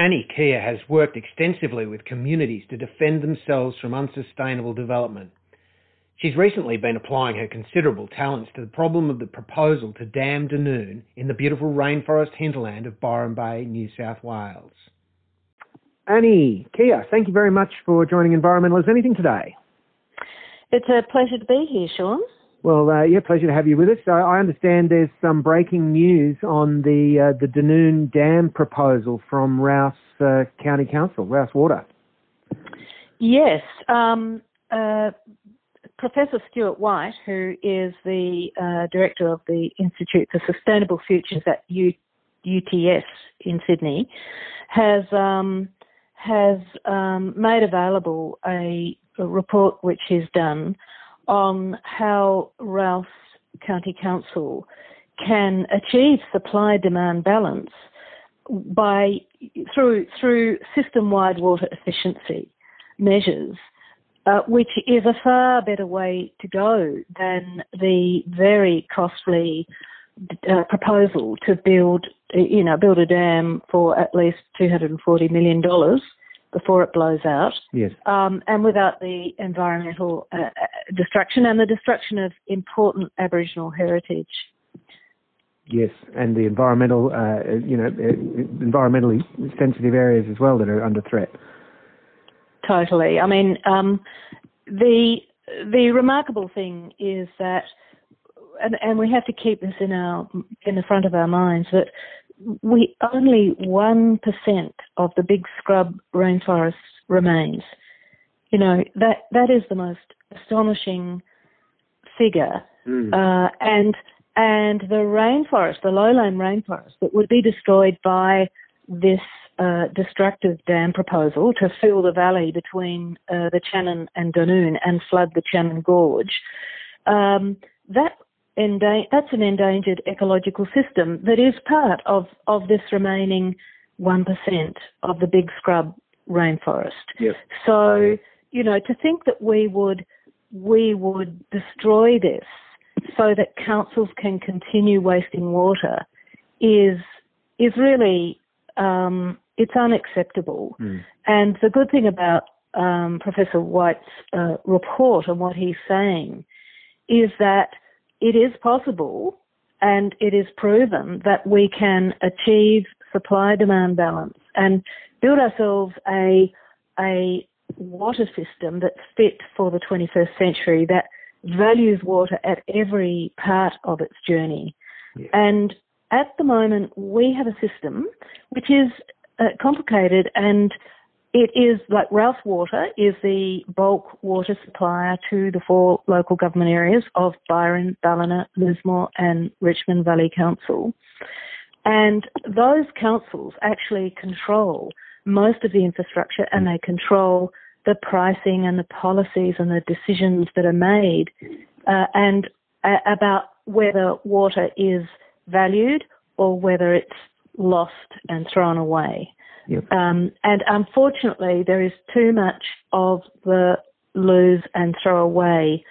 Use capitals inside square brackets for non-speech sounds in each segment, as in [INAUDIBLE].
Annie Kia has worked extensively with communities to defend themselves from unsustainable development. She's recently been applying her considerable talents to the problem of the proposal to dam Dunoon in the beautiful rainforest hinterland of Byron Bay, New South Wales. Annie Kia, thank you very much for joining Environmental as Anything today. It's a pleasure to be here, Sean. Well, uh, yeah, pleasure to have you with us. So I understand there's some breaking news on the uh, the Dunoon Dam proposal from Rous uh, County Council, Rous Water. Yes, um, uh, Professor Stuart White, who is the uh, director of the Institute for Sustainable Futures at U- UTS in Sydney, has um, has um, made available a, a report which he's done on how Rous County Council can achieve supply demand balance by through through system wide water efficiency measures, uh, which is a far better way to go than the very costly uh, proposal to build you know build a dam for at least two hundred and forty million dollars before it blows out. Yes. Um, and without the environmental uh, uh, destruction and the destruction of important Aboriginal heritage. Yes, and the environmental, uh, you know, uh, environmentally sensitive areas as well that are under threat. Totally. I mean, um, the the remarkable thing is that, and, and we have to keep this in our in the front of our minds that we only 1% of the big scrub rainforest remains. You know, that, that is the most astonishing figure. Mm. Uh, and, and the rainforest, the lowland rainforest that would be destroyed by this uh, destructive dam proposal to fill the valley between uh, the Channon and Dunoon and flood the Channon Gorge, um, that that's an endangered ecological system that is part of, of this remaining 1% of the big scrub rainforest. Yep. So, you know, to think that we would, we would destroy this so that councils can continue wasting water is, is really, um, it's unacceptable. Mm. And the good thing about um, Professor White's uh, report and what he's saying is that it is possible and it is proven that we can achieve supply demand balance and build ourselves a, a water system that's fit for the 21st century that values water at every part of its journey. Yeah. And at the moment, we have a system which is uh, complicated and it is like Rous Water is the bulk water supplier to the four local government areas of Byron, Ballina, Lismore and Richmond Valley Council. And those councils actually control most of the infrastructure and they control the pricing and the policies and the decisions that are made uh, and uh, about whether water is valued or whether it's lost and thrown away. Yep. Um, and unfortunately, there is too much of the lose and throw away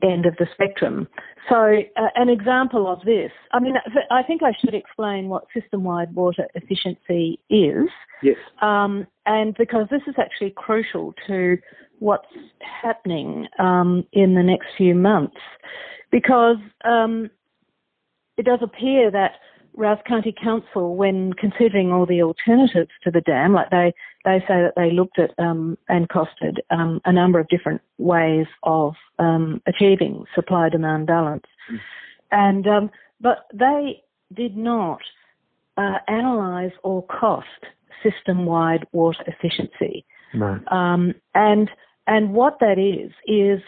end of the spectrum. So, uh, an example of this, I mean, I think I should explain what system wide water efficiency is. Yes. Um, and because this is actually crucial to what's happening um, in the next few months, because um, it does appear that Rous County Council, when considering all the alternatives to the dam, like they, they say that they looked at um, and costed um, a number of different ways of um, achieving supply demand balance, mm. and um, but they did not uh, analyse or cost system wide water efficiency, no. Um, and and what that is is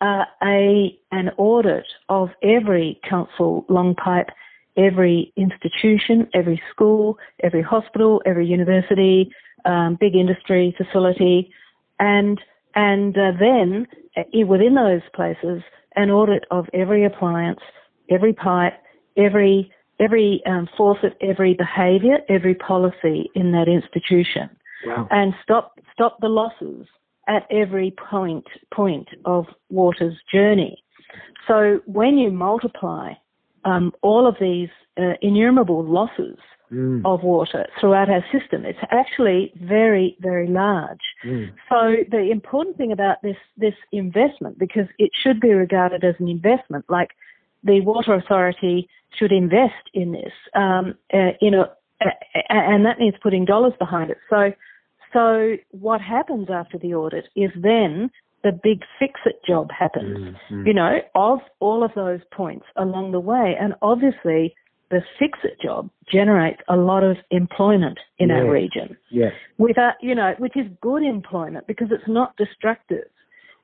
uh, a an audit of every council long pipe every institution, every school, every hospital, every university, um, big industry facility, and and uh, then uh, within those places, an audit of every appliance, every pipe, every every um, faucet, every behaviour, every policy in that institution, wow. and stop stop the losses at every point point of water's journey. So when you multiply um, all of these uh, innumerable losses mm. of water throughout our system, it's actually very, very large. Mm. So the important thing about this this investment, because it should be regarded as an investment, like the water authority should invest in this, um, uh, you know, uh, and that means putting dollars behind it. So so what happens after the audit is then the big fix it job happens, mm-hmm. you know, of all of those points along the way. And obviously, the fix it job generates a lot of employment in yes. our region. Yes. Without, you know, which is good employment because it's not destructive.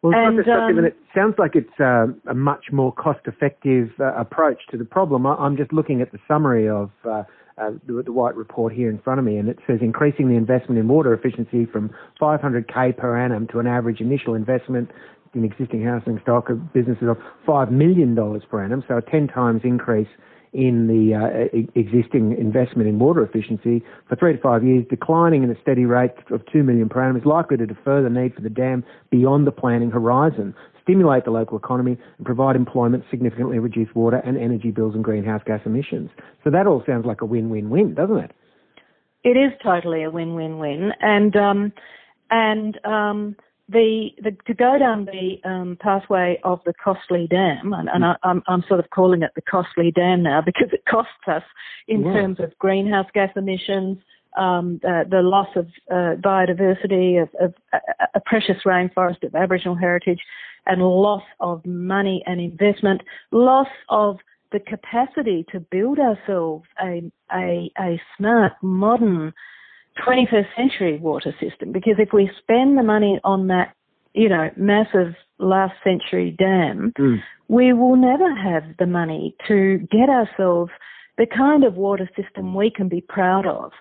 Well, it's and, not destructive, um, and it sounds like it's uh, a much more cost-effective uh, approach to the problem. I, am just looking at the summary of uh, uh, the, the, White Report here in front of me, and it says increasing the investment in water efficiency from 500k per annum to an average initial investment in existing housing stock of businesses of $5 million per annum, so a 10 times increase in the uh, existing investment in water efficiency for three to five years, declining at a steady rate of 2 million per annum, is likely to defer the need for the dam beyond the planning horizon stimulate the local economy and provide employment, significantly reduce water and energy bills and greenhouse gas emissions. So that all sounds like a win-win-win, doesn't it? It is totally a win-win-win, and um, and um, the, the, to go down the um, pathway of the costly dam, and, and I, am I'm sort of calling it the costly dam now [LAUGHS] because it costs us in terms of greenhouse gas emissions, um, uh, the loss of uh, biodiversity, of, of uh, a precious rainforest of Aboriginal heritage, and loss of money and investment, loss of the capacity to build ourselves a, a, a smart, modern 21st century water system. Because if we spend the money on that, you know, massive last century dam, mm. we will never have the money to get ourselves the kind of water system we can be proud of.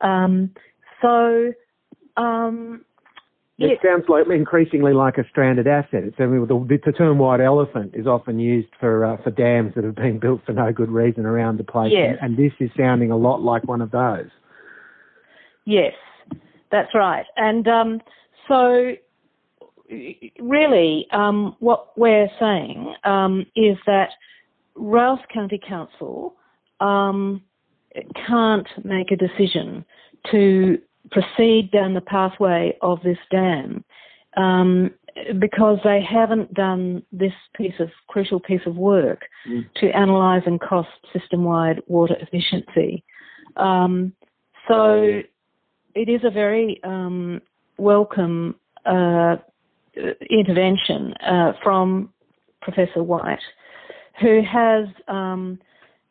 Um, so, um, it, it, sounds like increasingly like a stranded asset. It's, I mean, the, the, term white elephant is often used for uh, for dams that have been built for no good reason around the place, yes. and, and this is sounding a lot like one of those. Yes, that's right. And um, so, really, um, what we're saying um, is that Rous County Council um, can't make a decision to proceed down the pathway of this dam um, because they haven't done this piece of crucial piece of work mm. to analyse and cost system-wide water efficiency. Um, so it is a very um, welcome uh, intervention uh, from Professor White, who has um,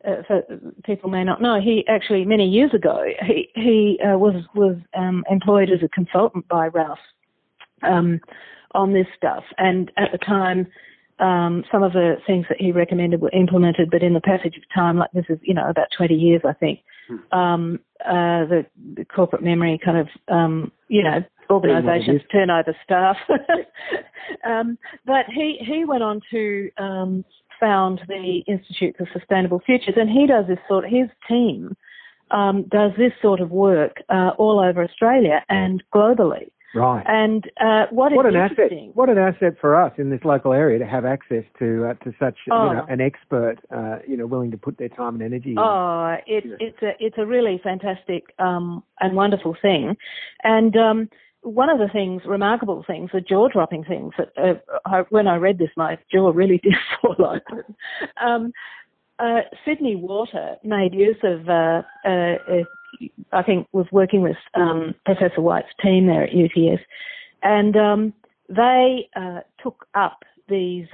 uh, for people may not know, he actually many years ago he he uh, was was um, employed as a consultant by Rous um, on this stuff, and at the time. Um, some of the things that he recommended were implemented, but in the passage of time, like this is, you know, about 20 years, I think. Um, uh, the, the, corporate memory kind of, um, you know, organisations turn over staff. [LAUGHS] um, but he, he went on to um, found the Institute for Sustainable Futures, and he does this sort. His team um, does this sort of work uh, all over Australia and globally. Right. And uh, what, what an asset! What an asset for us in this local area to have access to uh, to such oh. you know, an expert, uh, you know, willing to put their time and energy. Oh, it's it's a it's a really fantastic um, and wonderful thing, and um, one of the things, remarkable things, the jaw-dropping things that uh, I, when I read this, my jaw really [LAUGHS] did fall open. Um, uh, Sydney Water made use of, uh, uh, uh I think, was working with um, Professor White's team there at UTS, and um, they uh, took up these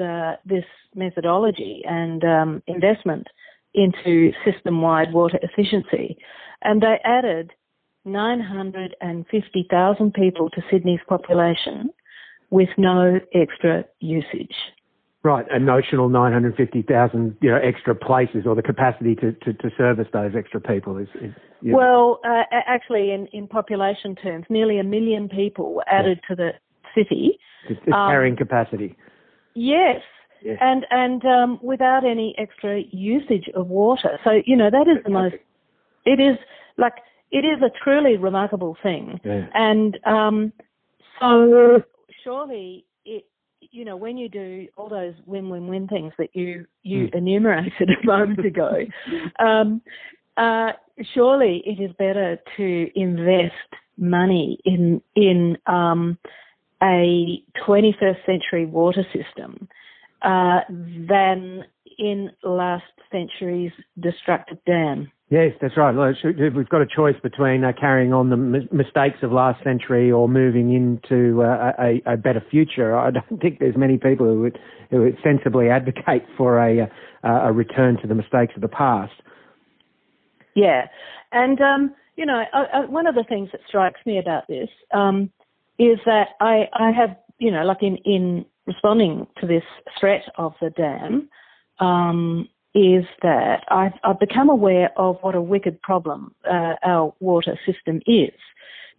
this methodology and um, investment into system-wide water efficiency, and they added 950,000 people to Sydney's population with no extra usage. Right, a notional 950,000 you know, extra places or the capacity to, to, to service those extra people is. is Well, uh, actually, in, in population terms, nearly a million people were added yeah. to the city. It's, it's um, carrying capacity. Yes. yes. And and um, without any extra usage of water. So you know that is the most. It is like it is a truly remarkable thing. Yeah. And um, so surely you know, when you do all those win-win-win things that you you mm. enumerated [LAUGHS] a moment ago, um, uh, surely it is better to invest money in in um, a 21st century water system uh, than in last century's destructive dam. Yes, that's right. We've got a choice between uh, carrying on the mistakes of last century or moving into uh, a, a, better future. I don't think there's many people who would, who would sensibly advocate for a, uh, a return to the mistakes of the past. Yeah, and um, you know, I, I, one of the things that strikes me about this um, is that I, I have, you know, like in in responding to this threat of the dam. Um, is that I've, I've, become aware of what a wicked problem uh, our water system is,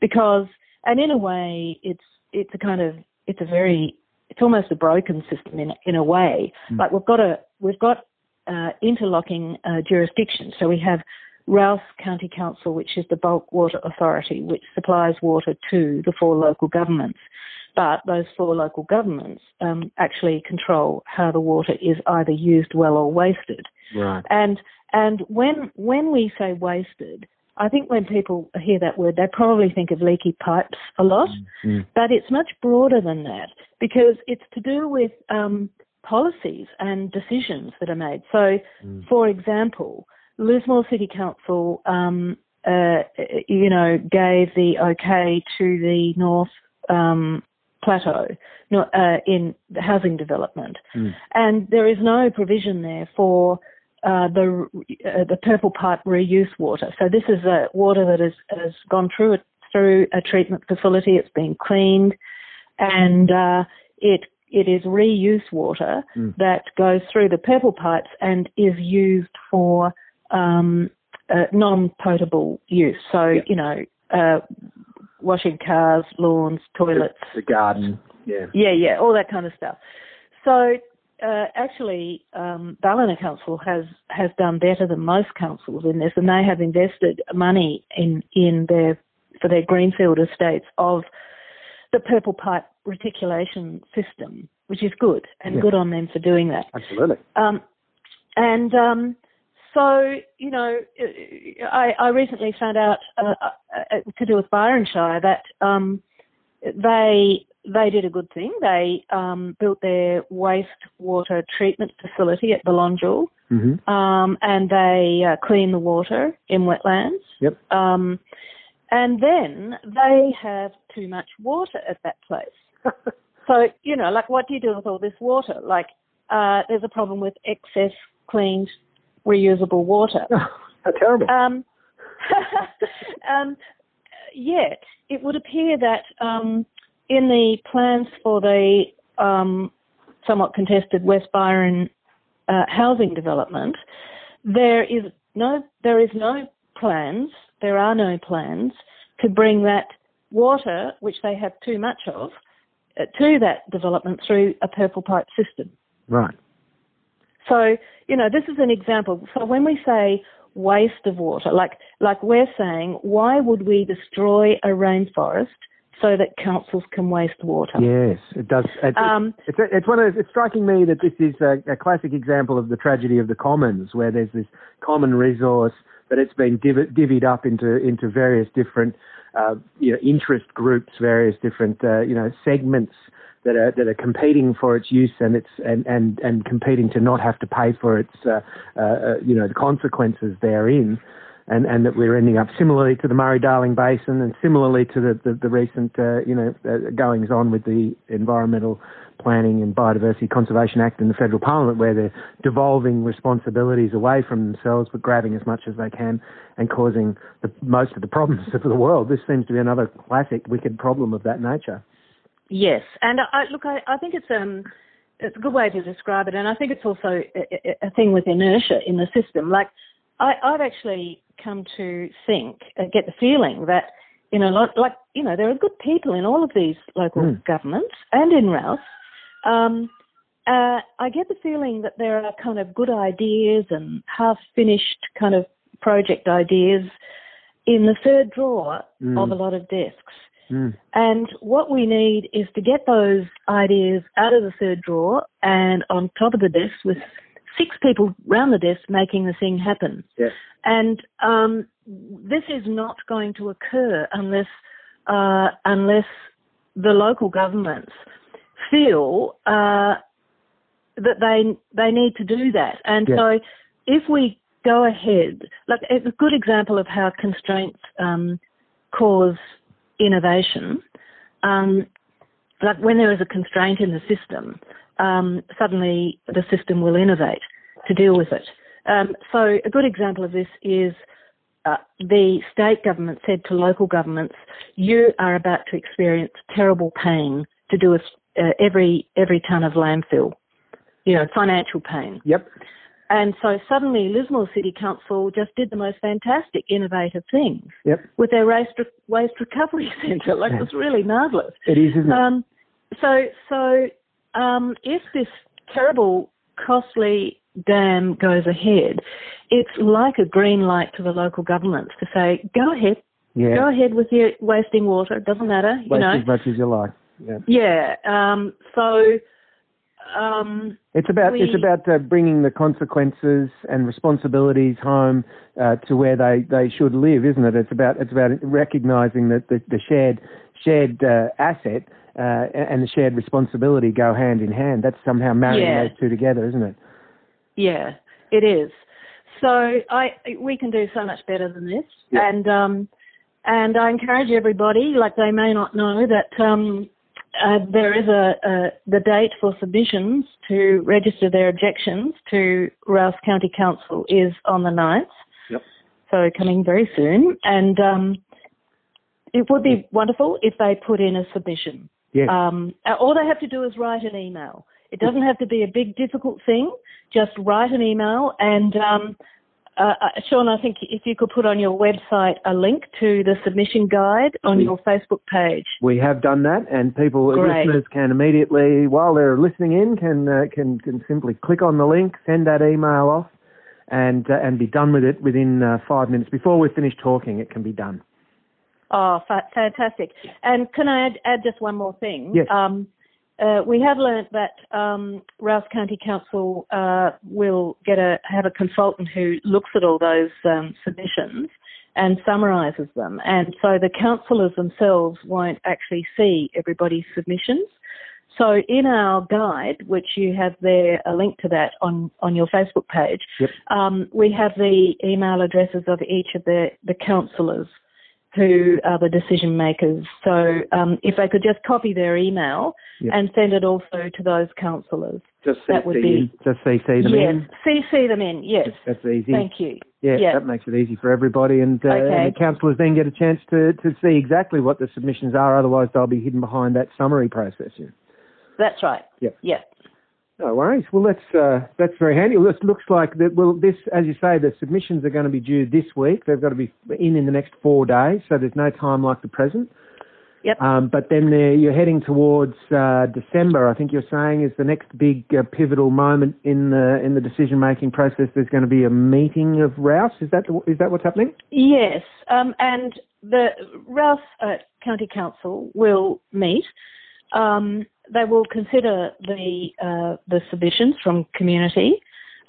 because and in a way it's it's a kind of it's a very it's almost a broken system in in a way. Mm. Like we've got a we've got uh, interlocking uh, jurisdictions. So we have Rous County Council, which is the bulk water authority, which supplies water to the four local governments but those four local governments um, actually control how the water is either used well or wasted. Right. And and when when we say wasted, I think when people hear that word, they probably think of leaky pipes a lot, mm-hmm. but it's much broader than that because it's to do with um, policies and decisions that are made. So, mm. for example, Lismore City Council, um, uh, you know, gave the okay to the North um, plateau uh, in the housing development, mm. and there is no provision there for uh, the uh, the purple pipe reuse water. So this is a water that has, has gone through a, through a treatment facility. It's been cleaned, and uh, it it is reuse water mm. that goes through the purple pipes and is used for um, uh, non-potable use. So yeah. you know, uh, washing cars, lawns, toilets. The, the garden, yeah. Yeah, yeah, all that kind of stuff. So uh, actually, um, Ballina Council has has done better than most councils in this, and they have invested money in in their for their greenfield estates of the purple pipe reticulation system, which is good and yeah. good on them for doing that. Absolutely. Um, and um, so, you know, I, I recently found out uh, uh, to do with Byron Shire that um, they they did a good thing. They um, built their wastewater treatment facility at Belongil, mm-hmm. um, and they uh, clean the water in wetlands. Yep. Um, and then they have too much water at that place. [LAUGHS] so, you know, like what do you do with all this water? Like, uh, there's a problem with excess cleaned reusable water. [LAUGHS] how terrible. Um, [LAUGHS] um, yet, it would appear that um, in the plans for the um, somewhat contested West Byron uh, housing development, there is no there is no plans. There are no plans to bring that water, which they have too much of, uh, to that development through a purple pipe system. Right. So, you know, this is an example. So when we say waste of water, like, like we're saying, why would we destroy a rainforest so that councils can waste water? Yes, it does. It, um, it's, it's, one of, it's striking me that this is a, a, classic example of the tragedy of the commons, where there's this common resource that it's been div- divvied up into, into various different, uh, you know, interest groups, various different, uh, you know, segments that are that are competing for its use and its and and and competing to not have to pay for its uh, uh, uh, you know the consequences therein. And, and that we're ending up similarly to the Murray-Darling Basin and similarly to the, the, the recent, uh, you know, uh, goings on with the Environmental Planning and Biodiversity Conservation Act in the federal parliament where they're devolving responsibilities away from themselves but grabbing as much as they can and causing the, most of the problems [LAUGHS] of the world. This seems to be another classic wicked problem of that nature. Yes, and I, look, I, I think it's um, it's a good way to describe it, and I think it's also a, a thing with inertia in the system. Like, I, I've actually come to think, uh, get the feeling that in a lot, like, you know, there are good people in all of these local mm. governments and in Rous. Um, uh, I get the feeling that there are kind of good ideas and half finished kind of project ideas in the third drawer mm. of a lot of desks. Mm. And what we need is to get those ideas out of the third drawer and on top of the desk with six people round the desk making the thing happen. Yes. And um, this is not going to occur unless uh, unless the local governments feel uh, that they they need to do that. And yes. so, if we go ahead, like it's a good example of how constraints um, cause innovation. Um, like when there is a constraint in the system, um, suddenly the system will innovate to deal with it. Um, so a good example of this is uh, the state government said to local governments, "You are about to experience terrible pain to do with uh, every every ton of landfill, you know, financial pain." Yep. And so suddenly Lismore City Council just did the most fantastic, innovative things yep. with their waste, waste recovery [LAUGHS] centre. Like it's really marvellous. It is, isn't it? Um, so, so um, if this terrible, costly dam goes ahead, it's like a green light to the local governments to say, go ahead, yeah. go ahead with your wasting water. It doesn't matter, you Waste know. as much as you like. Yeah. Yeah. Um, so. Um, it's about we, it's about uh, bringing the consequences and responsibilities home uh, to where they, they should live, isn't it? It's about it's about recognizing that the, the shared shared uh, asset uh, and the shared responsibility go hand in hand. That's somehow marrying yeah. those two together, isn't it? Yeah, it is. So I we can do so much better than this, yeah. and um, and I encourage everybody, like they may not know that um, uh, there is a, a, the date for submissions to register their objections to Rous County Council is on the 9th. Yep. So coming very soon, and um, it would be wonderful if they put in a submission. Yes. Um, all they have to do is write an email. It doesn't have to be a big, difficult thing. Just write an email. And um, uh, uh, Sean, I think if you could put on your website a link to the submission guide on your Facebook page. We have done that, and people, Great. listeners, can immediately, while they're listening in, can uh, can can simply click on the link, send that email off, and uh, and be done with it within uh, five minutes before we finish talking. It can be done. Oh, fa- fantastic. And can I add, add, just one more thing? Yes. Um, uh, we have learnt that um, Rous County Council uh, will get a have a consultant who looks at all those um, submissions and summarises them, and so the councillors themselves won't actually see everybody's submissions. So in our guide, which you have there, a link to that on, on your Facebook page, yep. um, we have the email addresses of each of the, the councillors who are the decision makers. So um, if they could just copy their email yep. and send it also to those councillors, just that would be just CC them yes, in. CC them in. Yes, that's easy. Thank you. Yeah, yep. that makes it easy for everybody, and, uh, okay. and the councillors then get a chance to to see exactly what the submissions are. Otherwise, they'll be hidden behind that summary process. Yeah. That's right. Yep. Yep. No worries. Well, that's uh, that's very handy. Well, it looks like that. Well, this, as you say, the submissions are going to be due this week. They've got to be in in the next four days, so there's no time like the present. Yep. Um, but then you're heading towards uh, December. I think you're saying is the next big uh, pivotal moment in the in the decision making process. There's going to be a meeting of Rous. Is that is that what's happening? Yes. Um, and the Rous uh, County Council will meet. Um, they will consider the uh, the submissions from community,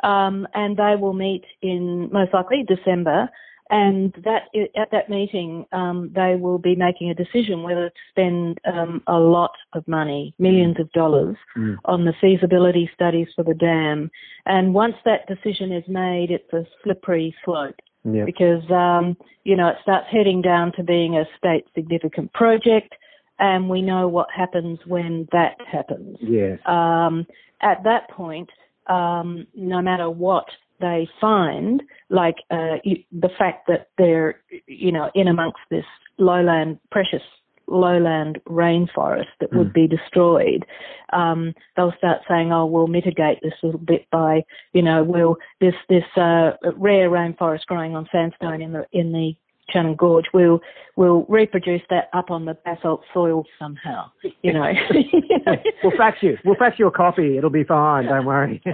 um, and they will meet in most likely December. And that at that meeting, um, they will be making a decision whether to spend um, a lot of money, millions of dollars, mm. on the feasibility studies for the dam. And once that decision is made, it's a slippery slope. Yep. Because um, you know it starts heading down to being a state significant project and we know what happens when that happens. Yes. Um, at that point, um, no matter what they find, like uh, the fact that they're, you know, in amongst this lowland, precious lowland rainforest that would hmm. be destroyed, um, they'll start saying, "Oh, we'll mitigate this a little bit by, you know, we'll this this uh, rare rainforest growing on sandstone in the in the Channon Gorge, we'll we'll reproduce that up on the basalt soil somehow. You know. [LAUGHS] we'll fax you. We'll fax you a copy. It'll be fine. Don't worry. [LAUGHS]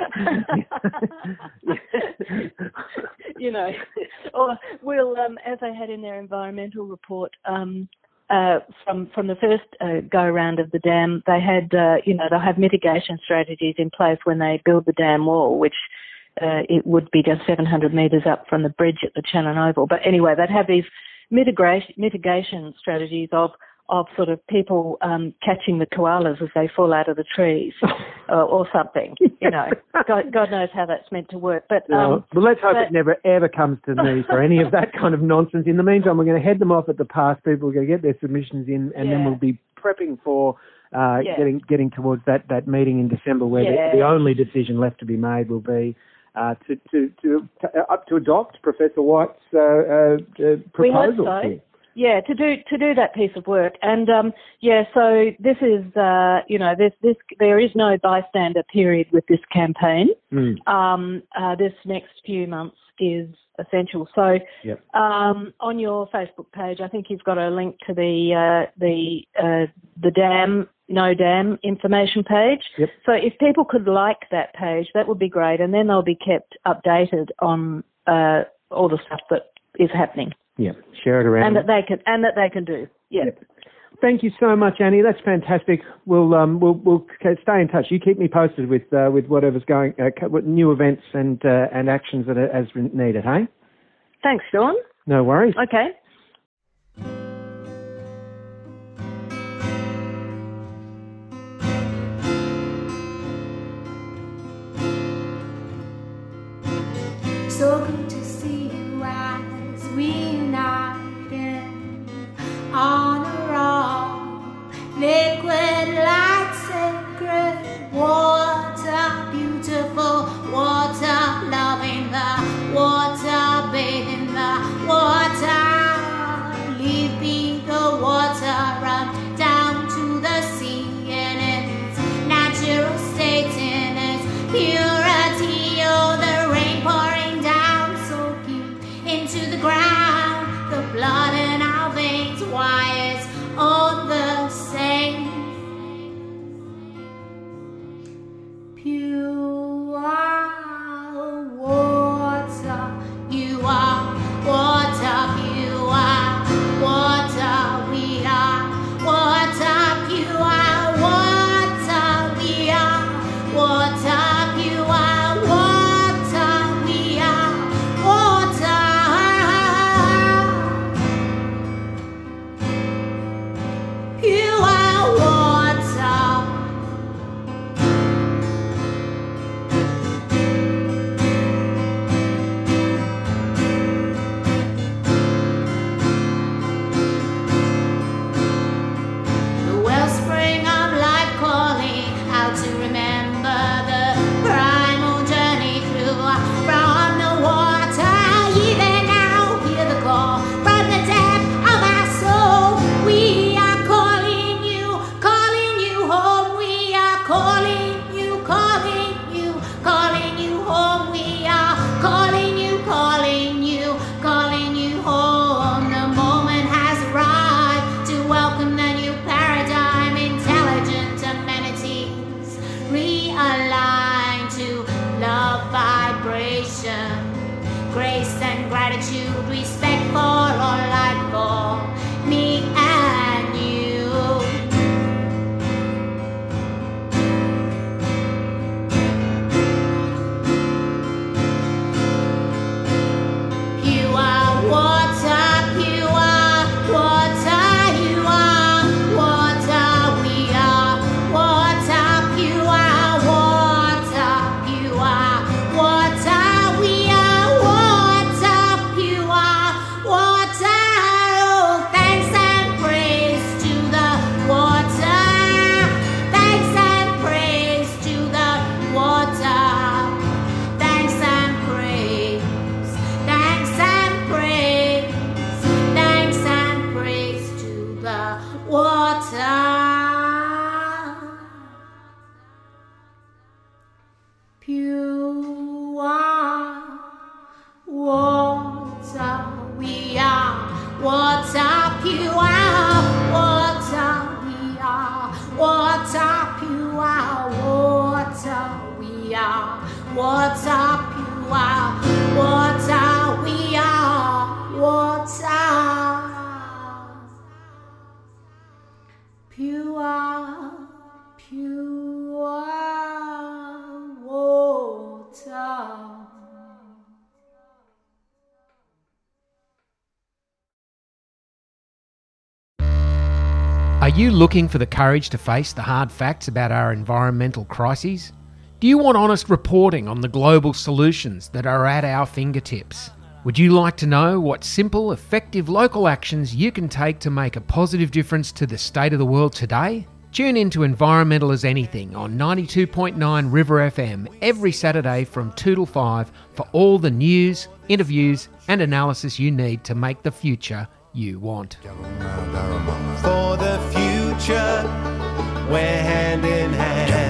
you know, or we'll, um, as they had in their environmental report, um, uh, from from the first uh, go around of the dam, they had uh, you know they'll have mitigation strategies in place when they build the dam wall, which uh, it would be just 700 metres up from the bridge at the Channon Oval. But anyway, they'd have these mitigation mitigation strategies of of sort of people um, catching the koalas as they fall out of the trees [LAUGHS] uh, or something. You know, God, God, knows how that's meant to work. But um, well, let's hope but, it never ever comes to me for any of that kind of nonsense. In the meantime, we're going to head them off at the pass. People are going to get their submissions in, and yeah. then we'll be prepping for. Uh, yeah. getting getting towards that, that meeting in December where yeah. the, the only decision left to be made will be uh, to, to, to, to, uh, up to adopt Professor White's uh, uh, proposal. So. Yeah, to do to do that piece of work, and um, yeah, so this is uh, you know this this there is no bystander period with this campaign. Mm. Um, uh, this next few months is essential. So yep. um, on your Facebook page, I think you've got a link to the uh, the uh, the dam no dam information page. Yep. So if people could like that page, that would be great, and then they'll be kept updated on uh, all the stuff that is happening. Yeah, share it around. And that they can and that they can do. Yeah. Yep. Thank you so much, Annie. That's fantastic. We'll um, we'll we'll stay in touch. You keep me posted with uh, with whatever's going, uh, new events and uh, and actions that are as needed. Hey. Thanks, Sean. No worries. Okay. pure, pure water. Are you looking for the courage to face the hard facts about our environmental crises? Do you want honest reporting on the global solutions that are at our fingertips? Would you like to know what simple, effective local actions you can take to make a positive difference to the state of the world today? Tune in to Environmental as Anything on 92.9 River FM every Saturday from 2 to 5 for all the news, interviews, and analysis you need to make the future you want. For the future, we're hand in hand.